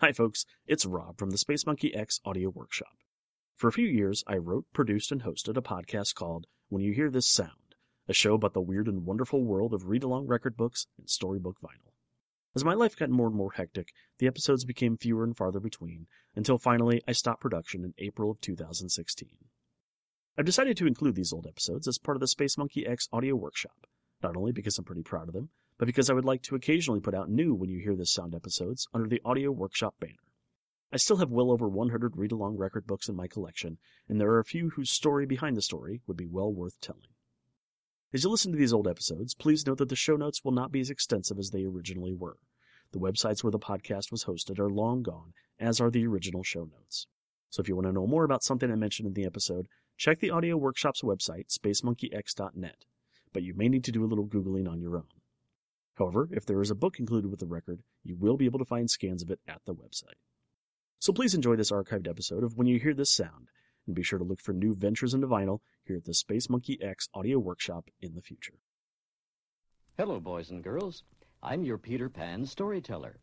Hi, folks. It's Rob from the Space Monkey X Audio Workshop. For a few years, I wrote, produced, and hosted a podcast called When You Hear This Sound, a show about the weird and wonderful world of read along record books and storybook vinyl. As my life got more and more hectic, the episodes became fewer and farther between, until finally I stopped production in April of 2016. I've decided to include these old episodes as part of the Space Monkey X Audio Workshop, not only because I'm pretty proud of them, but because I would like to occasionally put out new When You Hear This Sound episodes under the Audio Workshop banner. I still have well over 100 read along record books in my collection, and there are a few whose story behind the story would be well worth telling. As you listen to these old episodes, please note that the show notes will not be as extensive as they originally were. The websites where the podcast was hosted are long gone, as are the original show notes. So if you want to know more about something I mentioned in the episode, check the Audio Workshop's website, spacemonkeyx.net, but you may need to do a little Googling on your own. However, if there is a book included with the record, you will be able to find scans of it at the website. So please enjoy this archived episode of When You Hear This Sound, and be sure to look for new ventures into vinyl here at the Space Monkey X Audio Workshop in the future. Hello, boys and girls. I'm your Peter Pan storyteller.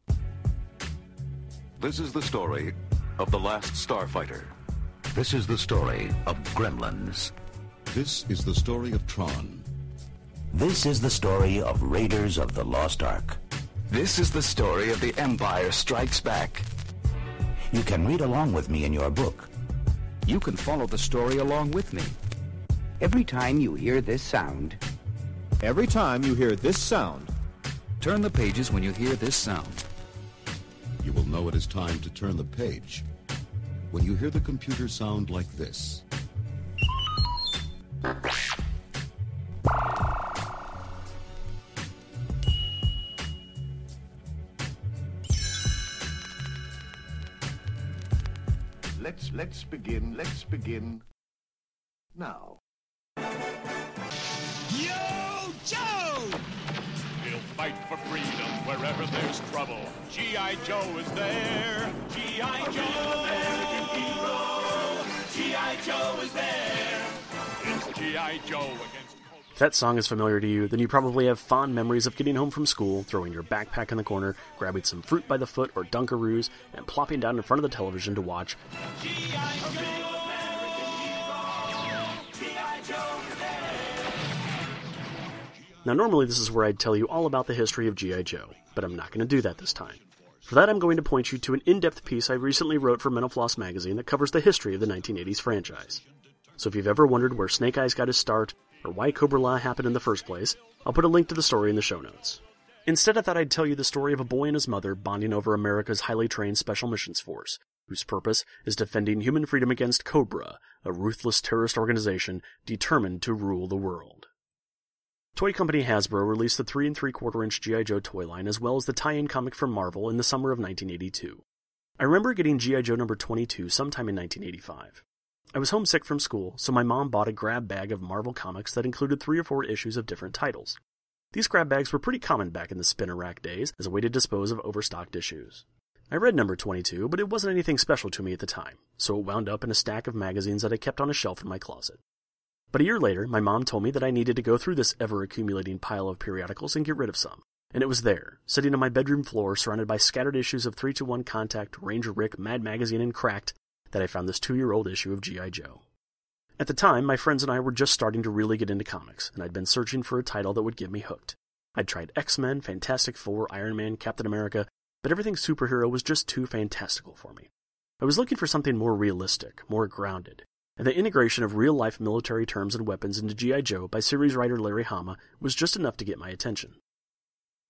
This is the story of The Last Starfighter. This is the story of Gremlins. This is the story of Tron. This is the story of Raiders of the Lost Ark. This is the story of The Empire Strikes Back. You can read along with me in your book. You can follow the story along with me. Every time you hear this sound, Every time you hear this sound, Turn the pages when you hear this sound. You will know it is time to turn the page when you hear the computer sound like this. Let's let's begin. Let's begin now. Yo, Joe! He'll fight for freedom wherever there's trouble. G.I. Joe is there. G.I. Joe, American hero. G.I. Joe is there. It's G.I. Joe against. If that song is familiar to you, then you probably have fond memories of getting home from school, throwing your backpack in the corner, grabbing some fruit by the foot or Dunkaroos, and plopping down in front of the television to watch Now, normally this is where I'd tell you all about the history of G.I. Joe, but I'm not going to do that this time. For that, I'm going to point you to an in depth piece I recently wrote for Mental Floss magazine that covers the history of the 1980s franchise. So if you've ever wondered where Snake Eyes got his start, or why Cobra La happened in the first place, I'll put a link to the story in the show notes. Instead, I thought I'd tell you the story of a boy and his mother bonding over America's highly trained Special Missions Force, whose purpose is defending human freedom against Cobra, a ruthless terrorist organization determined to rule the world. Toy company Hasbro released the 3 and 3 quarter inch G.I. Joe toy line as well as the tie in comic from Marvel in the summer of 1982. I remember getting G.I. Joe number 22 sometime in 1985. I was homesick from school, so my mom bought a grab bag of Marvel comics that included three or four issues of different titles. These grab bags were pretty common back in the spinner rack days as a way to dispose of overstocked issues. I read number 22, but it wasn't anything special to me at the time, so it wound up in a stack of magazines that I kept on a shelf in my closet. But a year later, my mom told me that I needed to go through this ever accumulating pile of periodicals and get rid of some. And it was there, sitting on my bedroom floor, surrounded by scattered issues of 3-2-1 Contact, Ranger Rick, Mad Magazine, and Cracked, that I found this two year old issue of G.I. Joe. At the time, my friends and I were just starting to really get into comics, and I'd been searching for a title that would get me hooked. I'd tried X Men, Fantastic Four, Iron Man, Captain America, but everything superhero was just too fantastical for me. I was looking for something more realistic, more grounded, and the integration of real life military terms and weapons into G.I. Joe by series writer Larry Hama was just enough to get my attention.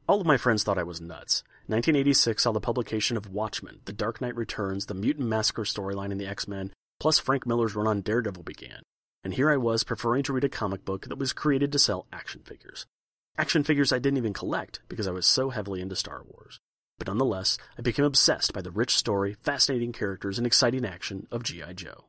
All of my friends thought I was nuts. 1986 saw the publication of Watchmen, The Dark Knight Returns, the Mutant Massacre storyline in the X Men, plus Frank Miller's run on Daredevil began. And here I was preferring to read a comic book that was created to sell action figures. Action figures I didn't even collect because I was so heavily into Star Wars. But nonetheless, I became obsessed by the rich story, fascinating characters, and exciting action of G.I. Joe.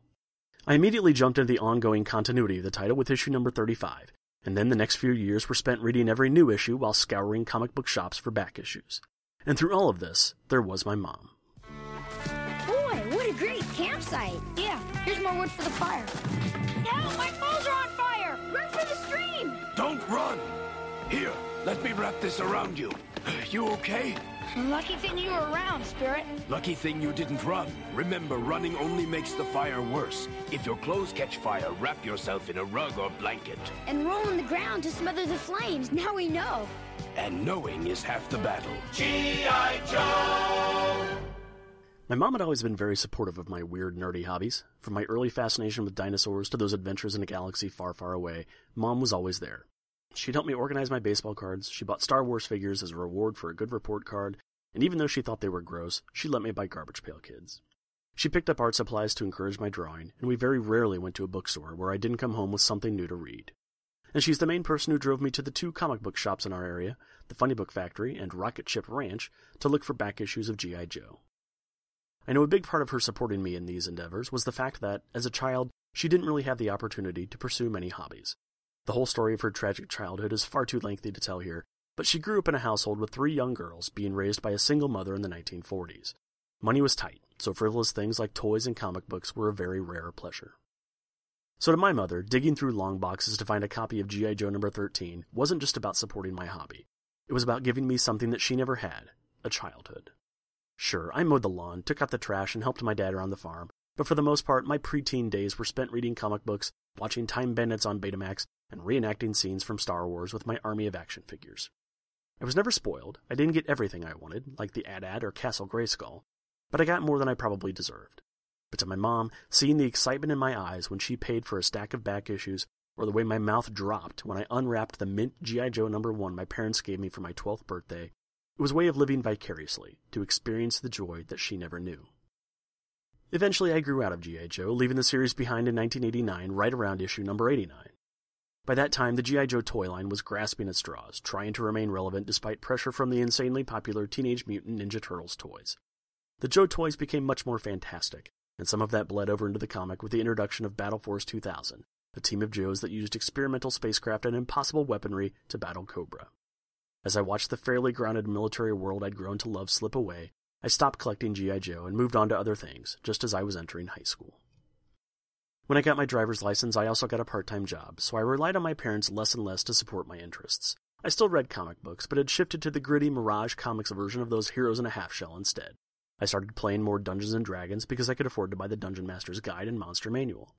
I immediately jumped into the ongoing continuity of the title with issue number 35, and then the next few years were spent reading every new issue while scouring comic book shops for back issues. And through all of this, there was my mom. Boy, what a great campsite. Yeah, here's more wood for the fire. Now my clothes are on fire. Run for the stream. Don't run. Here, let me wrap this around you. You okay? Lucky thing you were around, Spirit. Lucky thing you didn't run. Remember, running only makes the fire worse. If your clothes catch fire, wrap yourself in a rug or blanket. And roll on the ground to smother the flames. Now we know. And knowing is half the battle. G.I. Joe! My mom had always been very supportive of my weird, nerdy hobbies. From my early fascination with dinosaurs to those adventures in a galaxy far, far away, Mom was always there. She'd help me organize my baseball cards, she bought Star Wars figures as a reward for a good report card, and even though she thought they were gross, she let me buy Garbage Pail Kids. She picked up art supplies to encourage my drawing, and we very rarely went to a bookstore where I didn't come home with something new to read. And she's the main person who drove me to the two comic book shops in our area, the Funny Book Factory and Rocket Ship Ranch, to look for back issues of G.I. Joe. I know a big part of her supporting me in these endeavors was the fact that, as a child, she didn't really have the opportunity to pursue many hobbies. The whole story of her tragic childhood is far too lengthy to tell here, but she grew up in a household with three young girls being raised by a single mother in the 1940s. Money was tight, so frivolous things like toys and comic books were a very rare pleasure. So to my mother, digging through long boxes to find a copy of G.I. Joe number 13 wasn't just about supporting my hobby. It was about giving me something that she never had, a childhood. Sure, I mowed the lawn, took out the trash, and helped my dad around the farm, but for the most part, my preteen days were spent reading comic books, watching Time Bandits on Betamax, and reenacting scenes from Star Wars with my army of action figures. I was never spoiled. I didn't get everything I wanted, like the AT-AT or Castle Grayskull, but I got more than I probably deserved. But to my mom, seeing the excitement in my eyes when she paid for a stack of back issues, or the way my mouth dropped when I unwrapped the mint G.I. Joe number one my parents gave me for my 12th birthday, it was a way of living vicariously, to experience the joy that she never knew. Eventually, I grew out of G.I. Joe, leaving the series behind in 1989, right around issue number 89. By that time, the G.I. Joe toy line was grasping at straws, trying to remain relevant despite pressure from the insanely popular Teenage Mutant Ninja Turtles toys. The Joe toys became much more fantastic, and some of that bled over into the comic with the introduction of Battle Force 2000, a team of Joes that used experimental spacecraft and impossible weaponry to battle Cobra. As I watched the fairly grounded military world I'd grown to love slip away, I stopped collecting G.I. Joe and moved on to other things, just as I was entering high school. When I got my driver's license, I also got a part time job, so I relied on my parents less and less to support my interests. I still read comic books, but had shifted to the gritty Mirage Comics version of those heroes in a half shell instead. I started playing more Dungeons and Dragons because I could afford to buy the Dungeon Master's Guide and Monster Manual.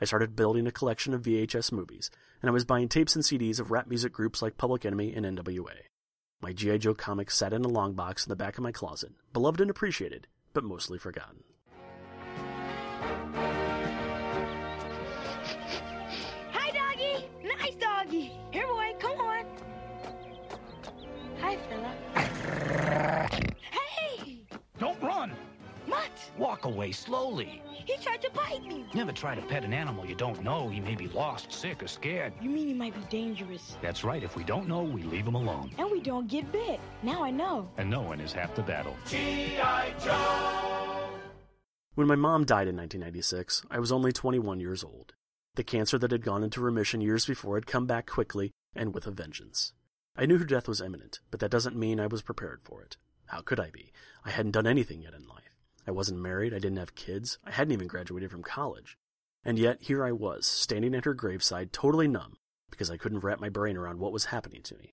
I started building a collection of VHS movies, and I was buying tapes and CDs of rap music groups like Public Enemy and NWA. My G.I. Joe comics sat in a long box in the back of my closet, beloved and appreciated, but mostly forgotten. Walk away slowly. He tried to bite me. Never try to pet an animal you don't know. He may be lost, sick, or scared. You mean he might be dangerous? That's right. If we don't know, we leave him alone. And we don't get bit. Now I know. And knowing is half the battle. G.I. Joe! When my mom died in 1996, I was only 21 years old. The cancer that had gone into remission years before had come back quickly and with a vengeance. I knew her death was imminent, but that doesn't mean I was prepared for it. How could I be? I hadn't done anything yet in life. I wasn't married, I didn't have kids, I hadn't even graduated from college. And yet, here I was, standing at her graveside, totally numb, because I couldn't wrap my brain around what was happening to me.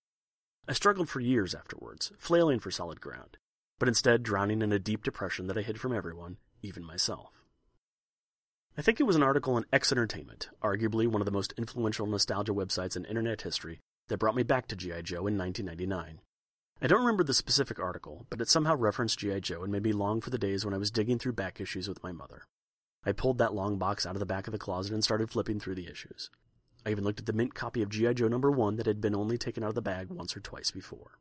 I struggled for years afterwards, flailing for solid ground, but instead drowning in a deep depression that I hid from everyone, even myself. I think it was an article in X Entertainment, arguably one of the most influential nostalgia websites in internet history, that brought me back to G.I. Joe in 1999. I don't remember the specific article, but it somehow referenced G.I. Joe and made me long for the days when I was digging through back issues with my mother. I pulled that long box out of the back of the closet and started flipping through the issues. I even looked at the mint copy of G.I. Joe number one that had been only taken out of the bag once or twice before.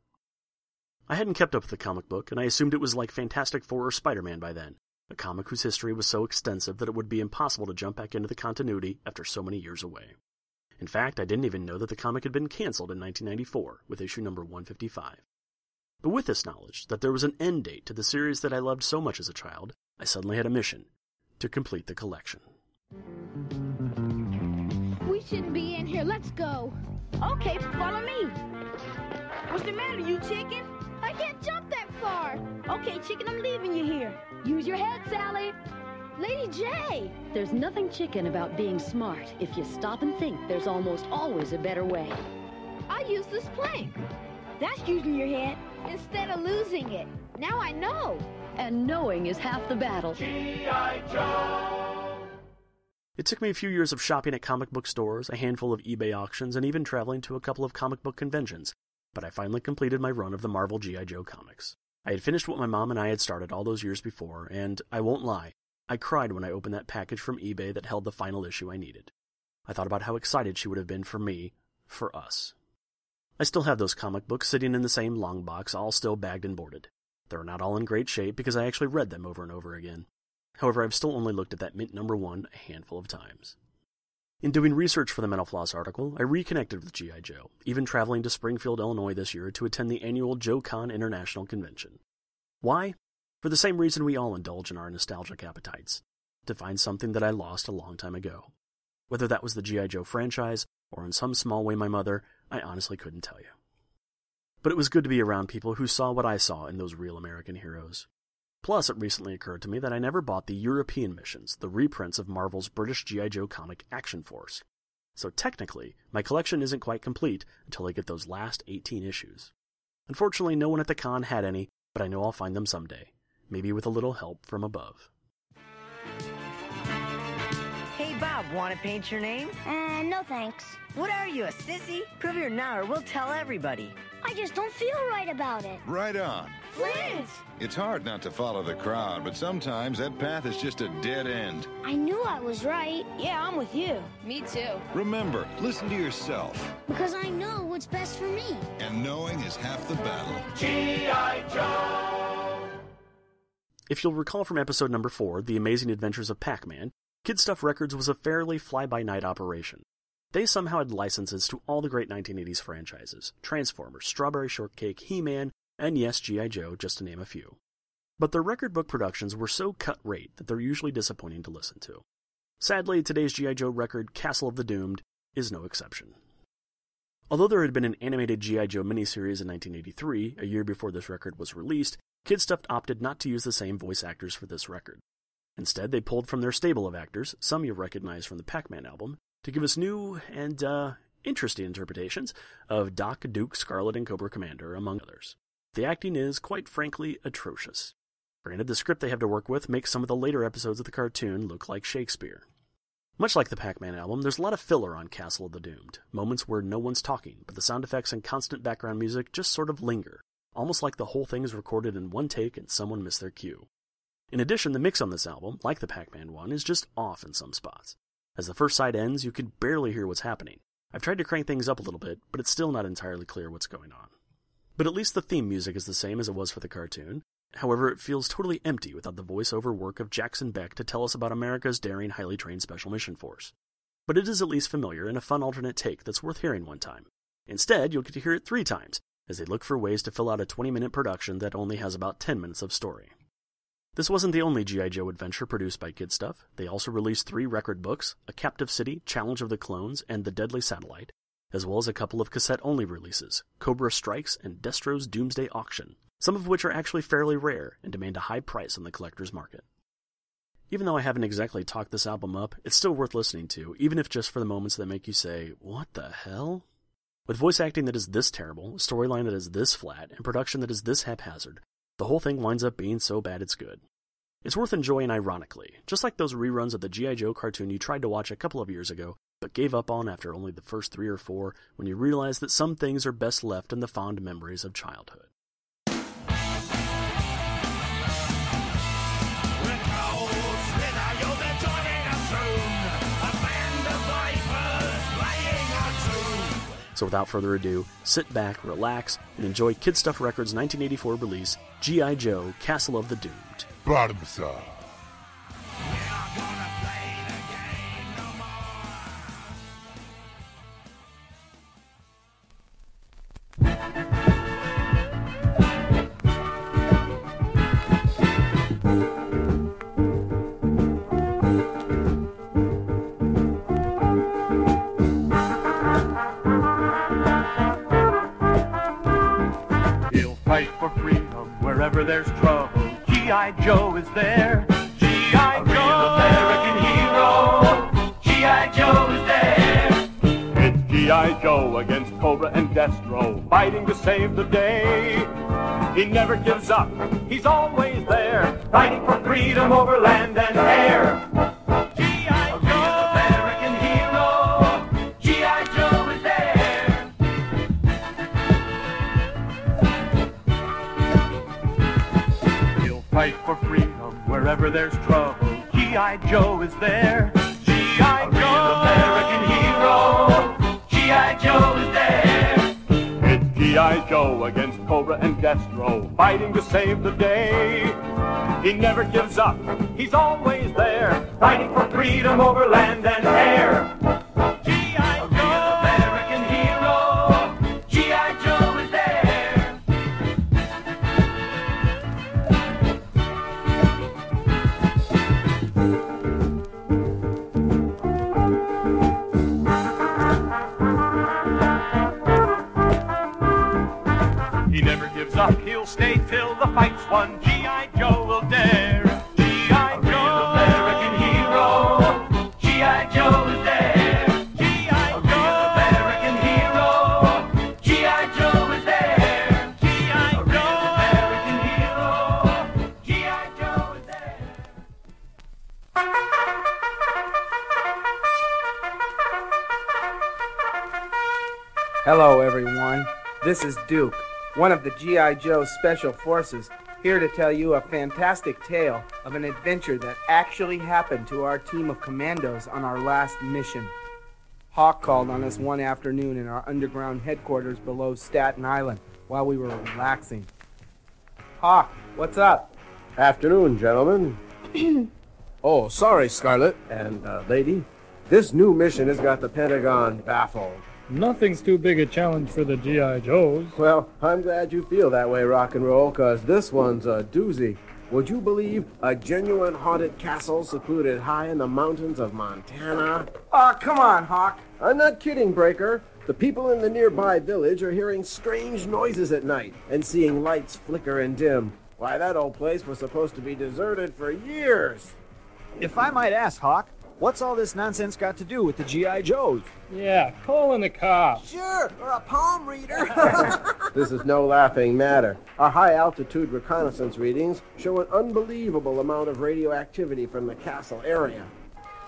I hadn't kept up with the comic book, and I assumed it was like Fantastic Four or Spider Man by then, a comic whose history was so extensive that it would be impossible to jump back into the continuity after so many years away. In fact, I didn't even know that the comic had been canceled in 1994 with issue number 155. But with this knowledge that there was an end date to the series that I loved so much as a child, I suddenly had a mission to complete the collection. We shouldn't be in here. Let's go. Okay, follow me. What's the matter, you chicken? I can't jump that far. Okay, chicken, I'm leaving you here. Use your head, Sally. Lady Jaye. There's nothing chicken about being smart. If you stop and think, there's almost always a better way. I use this plank. That's using your head instead of losing it. Now I know. And knowing is half the battle. G.I. Joe! It took me a few years of shopping at comic book stores, a handful of eBay auctions, and even traveling to a couple of comic book conventions, but I finally completed my run of the Marvel G.I. Joe comics. I had finished what my mom and I had started all those years before, and I won't lie, I cried when I opened that package from eBay that held the final issue I needed. I thought about how excited she would have been for me, for us. I still have those comic books sitting in the same long box, all still bagged and boarded. They're not all in great shape because I actually read them over and over again. However, I've still only looked at that mint number one a handful of times. In doing research for the Mental Floss article, I reconnected with G.I. Joe, even traveling to Springfield, Illinois this year to attend the annual Joe Con International Convention. Why? For the same reason we all indulge in our nostalgic appetites to find something that I lost a long time ago. Whether that was the G.I. Joe franchise, or in some small way my mother, I honestly couldn't tell you. But it was good to be around people who saw what I saw in those real American heroes. Plus, it recently occurred to me that I never bought the European missions, the reprints of Marvel's British G.I. Joe comic Action Force. So technically, my collection isn't quite complete until I get those last 18 issues. Unfortunately, no one at the con had any, but I know I'll find them someday, maybe with a little help from above. Want to paint your name? Uh, no thanks. What are you, a sissy? Prove you're not, or we'll tell everybody. I just don't feel right about it. Right on. Flint! It's hard not to follow the crowd, but sometimes that path is just a dead end. I knew I was right. Yeah, I'm with you. Me too. Remember, listen to yourself. Because I know what's best for me. And knowing is half the battle. G.I. Joe! If you'll recall from episode number 4, The Amazing Adventures of Pac Man, Kid Stuff Records was a fairly fly by night operation. They somehow had licenses to all the great 1980s franchises Transformers, Strawberry Shortcake, He Man, and yes, G.I. Joe, just to name a few. But their record book productions were so cut rate that they're usually disappointing to listen to. Sadly, today's G.I. Joe record, Castle of the Doomed, is no exception. Although there had been an animated G.I. Joe miniseries in 1983, a year before this record was released, Kid Stuff opted not to use the same voice actors for this record. Instead, they pulled from their stable of actors, some you recognize from the Pac Man album, to give us new and, uh, interesting interpretations of Doc, Duke, Scarlett, and Cobra Commander, among others. The acting is, quite frankly, atrocious. Granted, the script they have to work with makes some of the later episodes of the cartoon look like Shakespeare. Much like the Pac Man album, there's a lot of filler on Castle of the Doomed, moments where no one's talking, but the sound effects and constant background music just sort of linger, almost like the whole thing is recorded in one take and someone missed their cue. In addition, the mix on this album, like the Pac Man one, is just off in some spots. As the first side ends, you can barely hear what's happening. I've tried to crank things up a little bit, but it's still not entirely clear what's going on. But at least the theme music is the same as it was for the cartoon. However, it feels totally empty without the voiceover work of Jackson Beck to tell us about America's daring, highly trained Special Mission Force. But it is at least familiar and a fun alternate take that's worth hearing one time. Instead, you'll get to hear it three times, as they look for ways to fill out a 20 minute production that only has about 10 minutes of story. This wasn't the only G.I. Joe adventure produced by Kid Stuff. They also released three record books A Captive City, Challenge of the Clones, and The Deadly Satellite, as well as a couple of cassette only releases Cobra Strikes and Destro's Doomsday Auction, some of which are actually fairly rare and demand a high price on the collector's market. Even though I haven't exactly talked this album up, it's still worth listening to, even if just for the moments that make you say, What the hell? With voice acting that is this terrible, storyline that is this flat, and production that is this haphazard, the whole thing winds up being so bad it's good. It's worth enjoying ironically, just like those reruns of the G.I. Joe cartoon you tried to watch a couple of years ago, but gave up on after only the first three or four when you realize that some things are best left in the fond memories of childhood. So without further ado, sit back, relax, and enjoy Kid Stuff Records' 1984 release, G.I. Joe Castle of the Doomed. Bottom. Joe against Cobra and Destro, fighting to save the day. He never gives up, he's always there, fighting for freedom over land and air. Stay till the fight's won. G.I. Joe will dare. G.I. Joe, American hero. G.I. Joe is there. G.I. Joe, American hero. G.I. Joe is there. G.I. Joe, American hero. G.I. Joe is there. Hello, everyone. This is Duke, one of the G.I. Joe Special Forces, here to tell you a fantastic tale of an adventure that actually happened to our team of commandos on our last mission. Hawk called on us one afternoon in our underground headquarters below Staten Island while we were relaxing. Hawk, what's up? Afternoon, gentlemen. oh, sorry, Scarlett and uh, lady. This new mission has got the Pentagon baffled. Nothing's too big a challenge for the G.I. Joes. Well, I'm glad you feel that way, rock and roll, because this one's a doozy. Would you believe a genuine haunted castle secluded high in the mountains of Montana? Oh, come on, Hawk. I'm not kidding, Breaker. The people in the nearby village are hearing strange noises at night and seeing lights flicker and dim. Why, that old place was supposed to be deserted for years. If I might ask, Hawk, what's all this nonsense got to do with the G.I. Joes? Yeah, call in the cops. Sure, or a palm reader. This is no laughing matter. Our high altitude reconnaissance readings show an unbelievable amount of radioactivity from the castle area.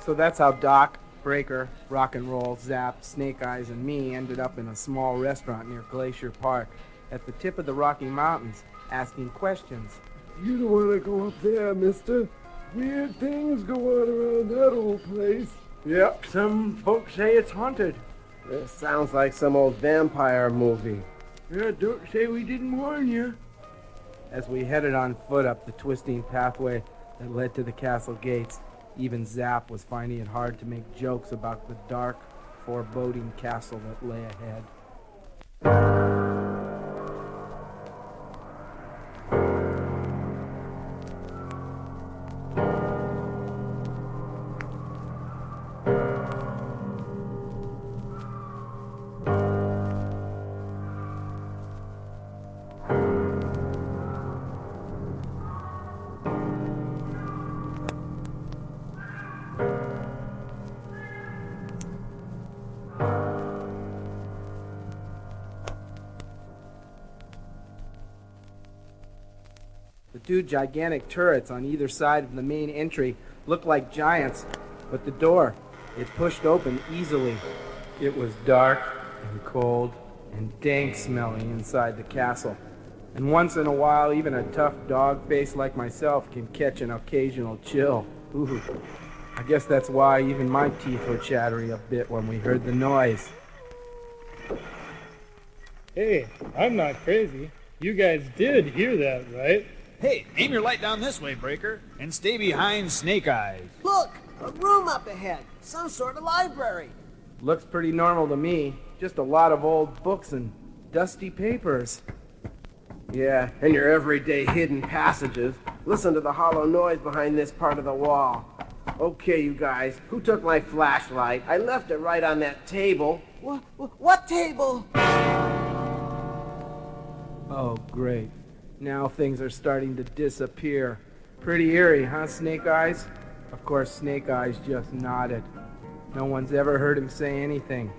So that's how Doc, Breaker, Rock and Roll, Zap, Snake Eyes, and me ended up in a small restaurant near Glacier Park at the tip of the Rocky Mountains asking questions. You don't want to go up there, mister. Weird things go on around that old place. Yep, some folks say it's haunted. This sounds like some old vampire movie. Yeah, don't say we didn't warn you. As we headed on foot up the twisting pathway that led to the castle gates, even Zap was finding it hard to make jokes about the dark, foreboding castle that lay ahead. Two gigantic turrets on either side of the main entry looked like giants, but the door, it pushed open easily. It was dark and cold and dank smelling inside the castle. And once in a while, even a tough dog face like myself can catch an occasional chill. Ooh. I guess that's why even my teeth were chattering a bit when we heard the noise. Hey, I'm not crazy. You guys did hear that, right? Hey, aim your light down this way, Breaker, and stay behind Snake Eyes. Look, a room up ahead. Some sort of library. Looks pretty normal to me. Just a lot of old books and dusty papers. Yeah, and your everyday hidden passages. Listen to the hollow noise behind this part of the wall. Okay, you guys, who took my flashlight? I left it right on that table. What, what table? Oh, great. Now things are starting to disappear. Pretty eerie, huh, Snake Eyes? Of course, Snake Eyes just nodded. No one's ever heard him say anything.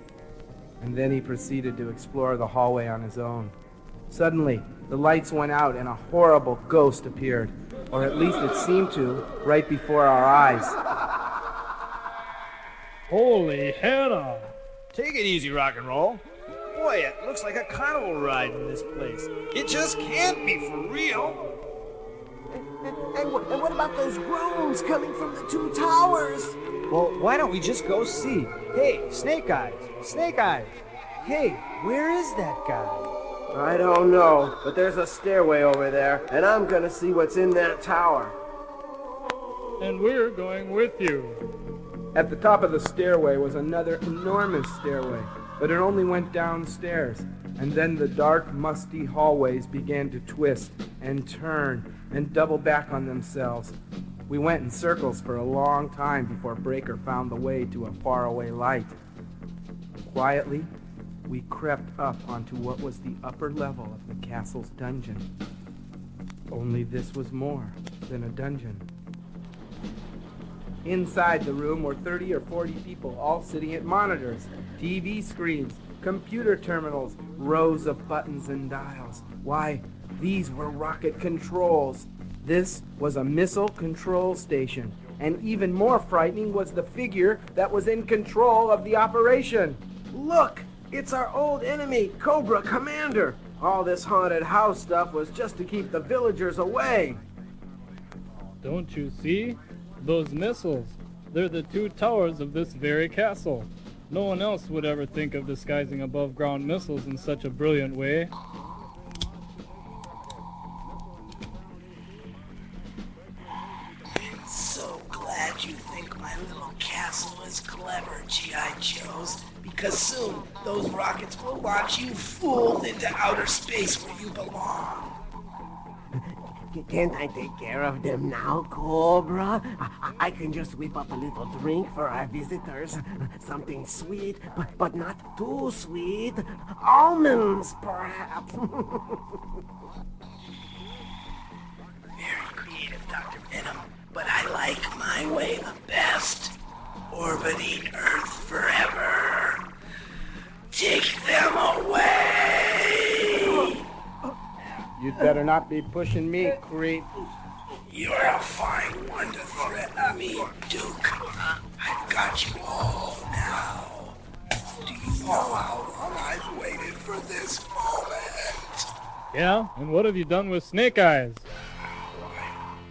and then he proceeded to explore the hallway on his own. Suddenly, the lights went out and a horrible ghost appeared, or at least it seemed to, right before our eyes. Holy Hannah! Take it easy, rock and roll. Boy, it looks like a carnival ride in this place. It just can't be for real. And, and, what, and what about those groans coming from the two towers? Well, why don't we just go see? Hey, Snake Eyes! Snake Eyes! Hey, where is that guy? I don't know, but there's a stairway over there, and I'm gonna see what's in that tower. And we're going with you. At the top of the stairway was another enormous stairway, but it only went downstairs. And then the dark, musty hallways began to twist and turn and double back on themselves. We went in circles for a long time before Breaker found the way to a faraway light. Quietly, we crept up onto what was the upper level of the castle's dungeon. Only this was more than a dungeon. Inside the room were 30 or 40 people, all sitting at monitors, TV screens, computer terminals, rows of buttons and dials. Why, these were rocket controls. This was a missile control station. And even more frightening was the figure that was in control of the operation. Look! It's our old enemy, Cobra Commander! All this haunted house stuff was just to keep the villagers away. Don't you see? Those missiles. They're the two towers of this very castle. No one else would ever think of disguising above ground missiles in such a brilliant way. I'm so glad you think my little castle is clever, G.I. Joes, because soon those rockets will launch you fools into outer space where you belong. Can't I take care of them now, Cobra? I, I can just whip up a little drink for our visitors. Something sweet, but, but not too sweet. Almonds, perhaps. Very creative, Dr. Venom, but I like my way the best. Orbiting Earth forever. Take them away! You'd better not be pushing me, creep. You're a fine one to threaten me, Duke. I've got you all now. Do you know how long I've waited for this moment? Yeah? And what have you done with Snake Eyes?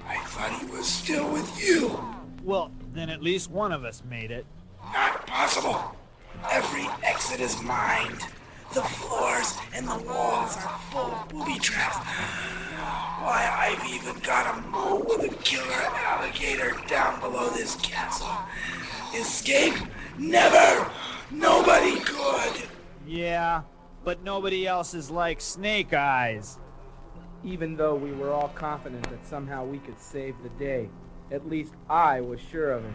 I thought he was still with you. Well, then at least one of us made it. Not possible. Every exit is mined. The floors and the walls are full of booby traps. Why, I've even got a moat with a killer alligator down below this castle. Escape? Never! Nobody could! Yeah, but nobody else is like Snake Eyes. Even though we were all confident that somehow we could save the day, at least I was sure of it.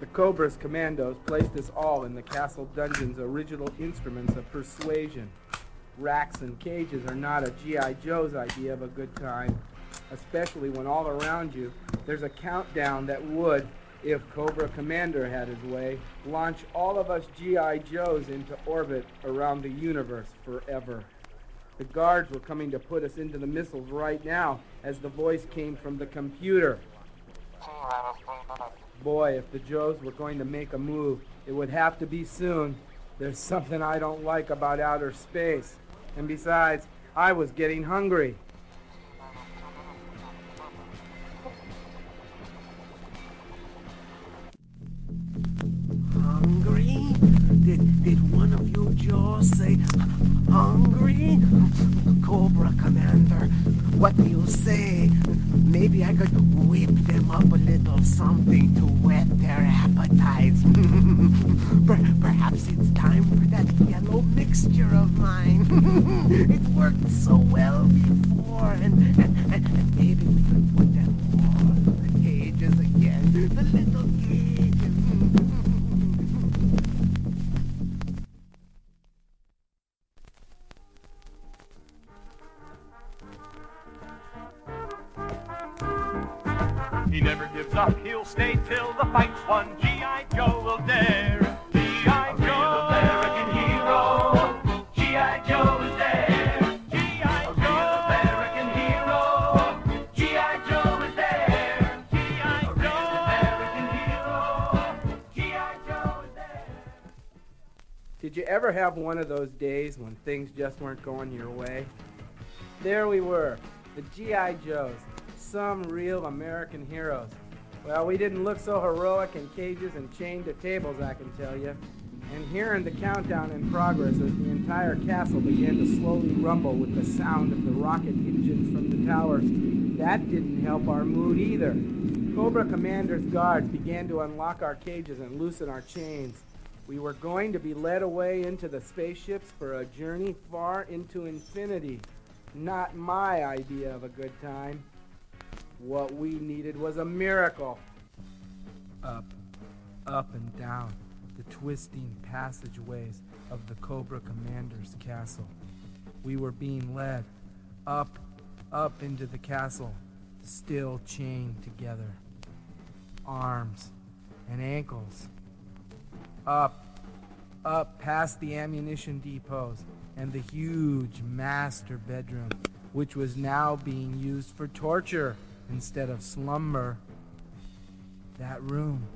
The Cobra's commandos placed us all in the castle dungeon's original instruments of persuasion. Racks and cages are not a G.I. Joe's idea of a good time, especially when all around you there's a countdown that would, if Cobra Commander had his way, launch all of us G.I. Joes into orbit around the universe forever. The guards were coming to put us into the missiles right now as the voice came from the computer. Boy, if the Joes were going to make a move, it would have to be soon. There's something I don't like about outer space. And besides, I was getting hungry. Hungry? Did, did one of you Joes say hungry? Cobra Commander, what do you say? Maybe I could whip them up a little something to whet their appetites. Per- perhaps it's time for that yellow mixture of mine. it worked so well before, and, and, and, and maybe we could put them all in the cages again. The little cages. One of those days when things just weren't going your way? There we were, the G.I. Joes, some real American heroes. Well, we didn't look so heroic in cages and chained to tables, I can tell you. And hearing the countdown in progress as the entire castle began to slowly rumble with the sound of the rocket engines from the towers, that didn't help our mood either. Cobra Commander's guards began to unlock our cages and loosen our chains. We were going to be led away into the spaceships for a journey far into infinity. Not my idea of a good time. What we needed was a miracle. Up, up and down the twisting passageways of the Cobra Commander's castle. We were being led up, up into the castle, still chained together. Arms and ankles. Up, up past the ammunition depots and the huge master bedroom, which was now being used for torture instead of slumber. That room,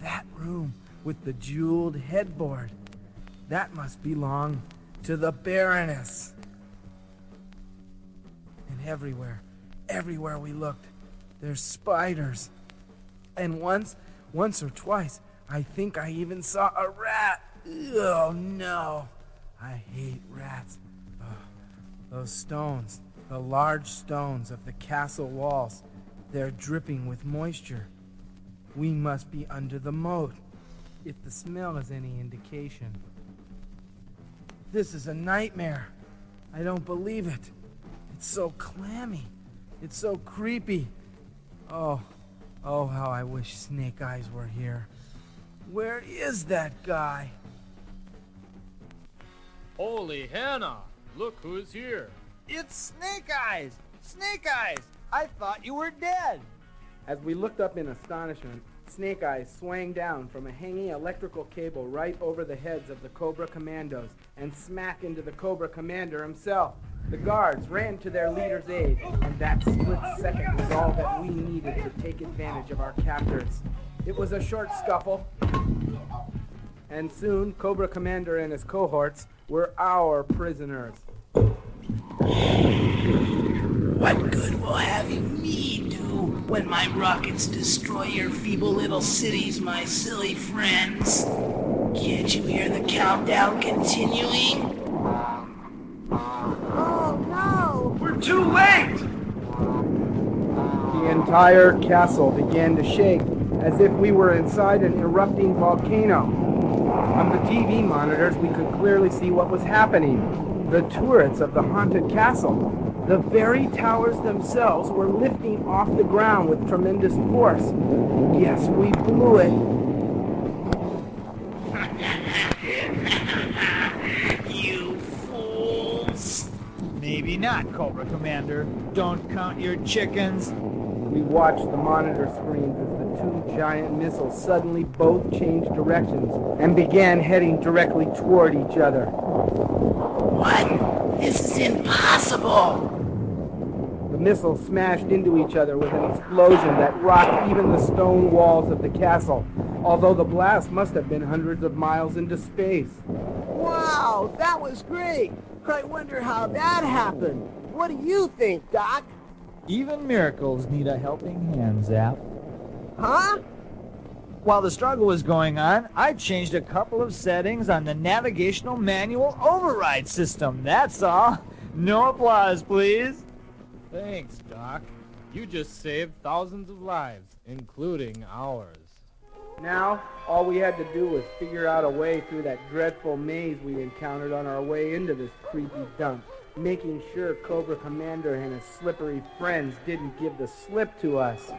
that room with the jeweled headboard. That must belong to the Baroness. And everywhere, everywhere we looked, there's spiders. And once, once or twice, I think I even saw a rat. Oh no, I hate rats. Those stones, the large stones of the castle walls, they're dripping with moisture. We must be under the moat if the smell is any indication. This is a nightmare. I don't believe it. It's so clammy. It's so creepy. Oh, oh, how I wish Snake Eyes were here. Where is that guy? Holy Hannah! Look who's here. It's Snake Eyes! Snake Eyes! I thought you were dead! As we looked up in astonishment, Snake Eyes swang down from a hanging electrical cable right over the heads of the Cobra Commandos and smack into the Cobra Commander himself. The guards ran to their leader's aid, and that split second was all that we needed to take advantage of our captors. It was a short scuffle, and soon Cobra Commander and his cohorts were our prisoners. What good will having me do when my rockets destroy your feeble little cities, my silly friends? Can't you hear the countdown continuing? Oh no! We're too late! The entire castle began to shake as if we were inside an erupting volcano. On the TV monitors, we could clearly see what was happening. The turrets of the haunted castle. The very towers themselves were lifting off the ground with tremendous force. Yes, we blew it. you fools! Maybe not, Cobra Commander. Don't count your chickens. We watched the monitor screens as the two giant missiles suddenly both changed directions and began heading directly toward each other. What? This is impossible! The missiles smashed into each other with an explosion that rocked even the stone walls of the castle, although the blast must have been hundreds of miles into space. Wow, that was great! I wonder how that happened. What do you think, Doc? Even miracles need a helping hand, Zap. Huh? While the struggle was going on, I changed a couple of settings on the navigational manual override system, that's all. No applause, please. Thanks, Doc. You just saved thousands of lives, including ours. Now, all we had to do was figure out a way through that dreadful maze we encountered on our way into this creepy dump, making sure Cobra Commander and his slippery friends didn't give the slip to us.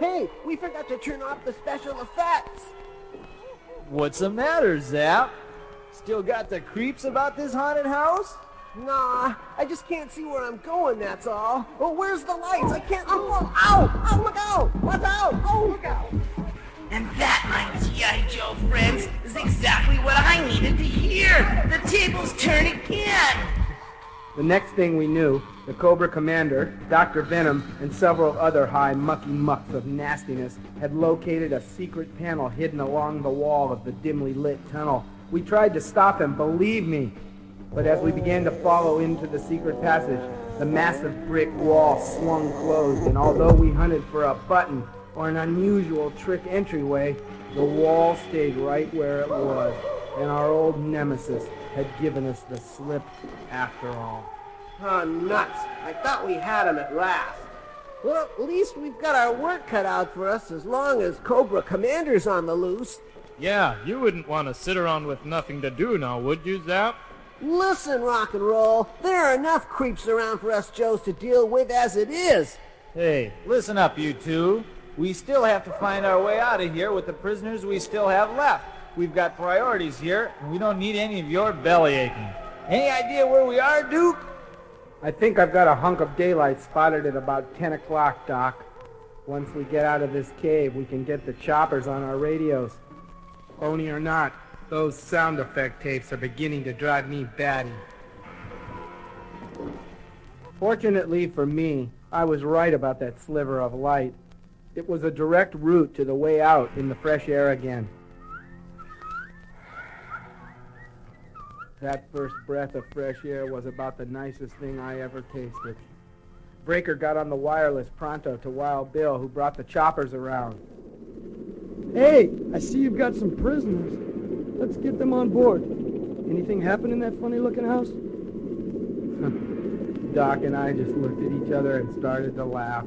Hey, we forgot to turn off the special effects. What's the matter, Zap? Still got the creeps about this haunted house? Nah, I just can't see where I'm going, that's all. Oh, where's the lights? I can't. Oh, oh, ow! Oh, look out! Watch out! Oh, look out! And that, my G.I. Joe friends, is exactly what I needed to hear. The tables turn again. The next thing we knew, The Cobra Commander, Dr. Venom, and several other high mucky mucks of nastiness had located a secret panel hidden along the wall of the dimly lit tunnel. We tried to stop him, believe me. But as we began to follow into the secret passage, the massive brick wall swung closed, and although we hunted for a button or an unusual trick entryway, the wall stayed right where it was, and our old nemesis had given us the slip after all. Oh, nuts. I thought we had him at last. Well, at least we've got our work cut out for us as long as Cobra Commander's on the loose. Yeah, you wouldn't want to sit around with nothing to do now, would you, Zap? Listen, Rock 'n Roll, there are enough creeps around for us Joes to deal with as it is. Hey, listen up, you two. We still have to find our way out of here with the prisoners we still have left. We've got priorities here, and we don't need any of your belly aching. Any idea where we are, Duke? I think I've got a hunk of daylight spotted at about 10 o'clock, Doc. Once we get out of this cave, we can get the choppers on our radios. Phony or not, those sound effect tapes are beginning to drive me batty. Fortunately for me, I was right about that sliver of light. It was a direct route to the way out in the fresh air again. That first breath of fresh air was about the nicest thing I ever tasted. Breaker got on the wireless pronto to Wild Bill, who brought the choppers around. Hey, I see you've got some prisoners. Let's get them on board. Anything happen in that funny-looking house? Doc and I just looked at each other and started to laugh.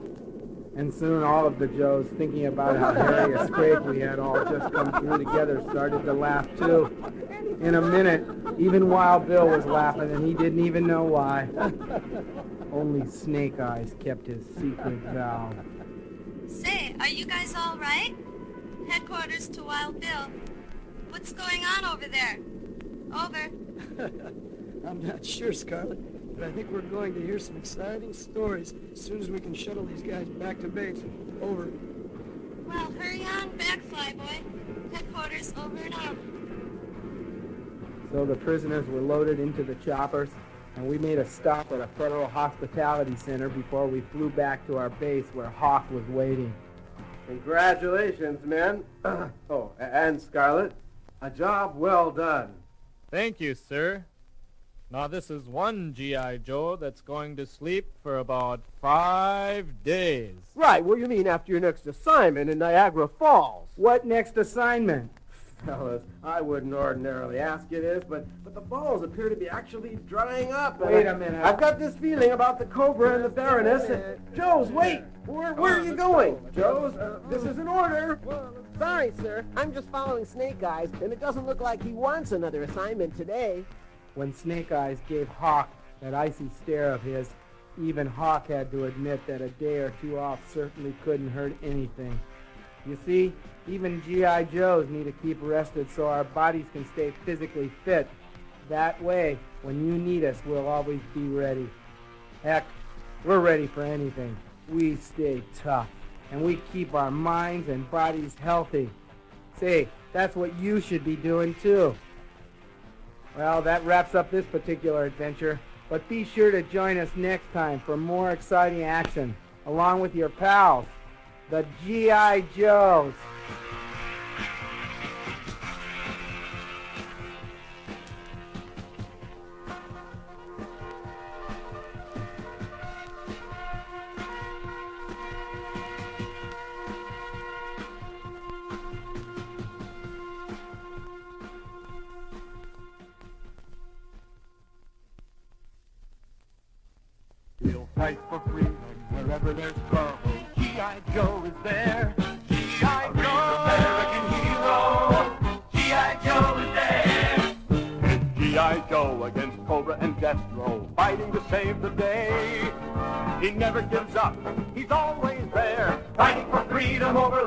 And soon all of the Joes, thinking about how hairy a scrape we had all just come through together, started to laugh too. In a minute, even Wild Bill was laughing, and he didn't even know why. Only Snake Eyes kept his secret vow. Say, are you guys all right? Headquarters to Wild Bill. What's going on over there? Over. I'm not sure, Scarlett, but I think we're going to hear some exciting stories as soon as we can shuttle these guys back to base. Over. Well, hurry on back, Flyboy. Headquarters over and out. So the prisoners were loaded into the choppers, and we made a stop at a federal hospitality center before we flew back to our base where Hawk was waiting. Congratulations, men. oh, and Scarlett. A job well done. Thank you, sir. Now, this is one G.I. Joe that's going to sleep for about five days. Right, what do you mean after your next assignment in Niagara Falls? What next assignment? Fellas, I wouldn't ordinarily ask you this, but, but the falls appear to be actually drying up. Wait a minute. I've got this feeling about the Cobra and the Baroness. And, Joe's, wait! Where, where are you going? Joe's, uh, this is an order. Sorry, sir. I'm just following Snake Eyes, and it doesn't look like he wants another assignment today. When Snake Eyes gave Hawk that icy stare of his, even Hawk had to admit that a day or two off certainly couldn't hurt anything. You see, even G.I. Joes need to keep rested so our bodies can stay physically fit. That way, when you need us, we'll always be ready. Heck, we're ready for anything. We stay tough, and we keep our minds and bodies healthy. Say, that's what you should be doing too. Well, that wraps up this particular adventure, but be sure to join us next time for more exciting action, along with your pals, the G.I. Joes. We'll fight for freedom wherever there's trouble. G.I. Joe is there. G.I. Joe, American hero. G.I. Joe is there. It's G.I. Joe against Cobra and Destro, fighting to save the day. He never gives up. He's always there, fighting for freedom over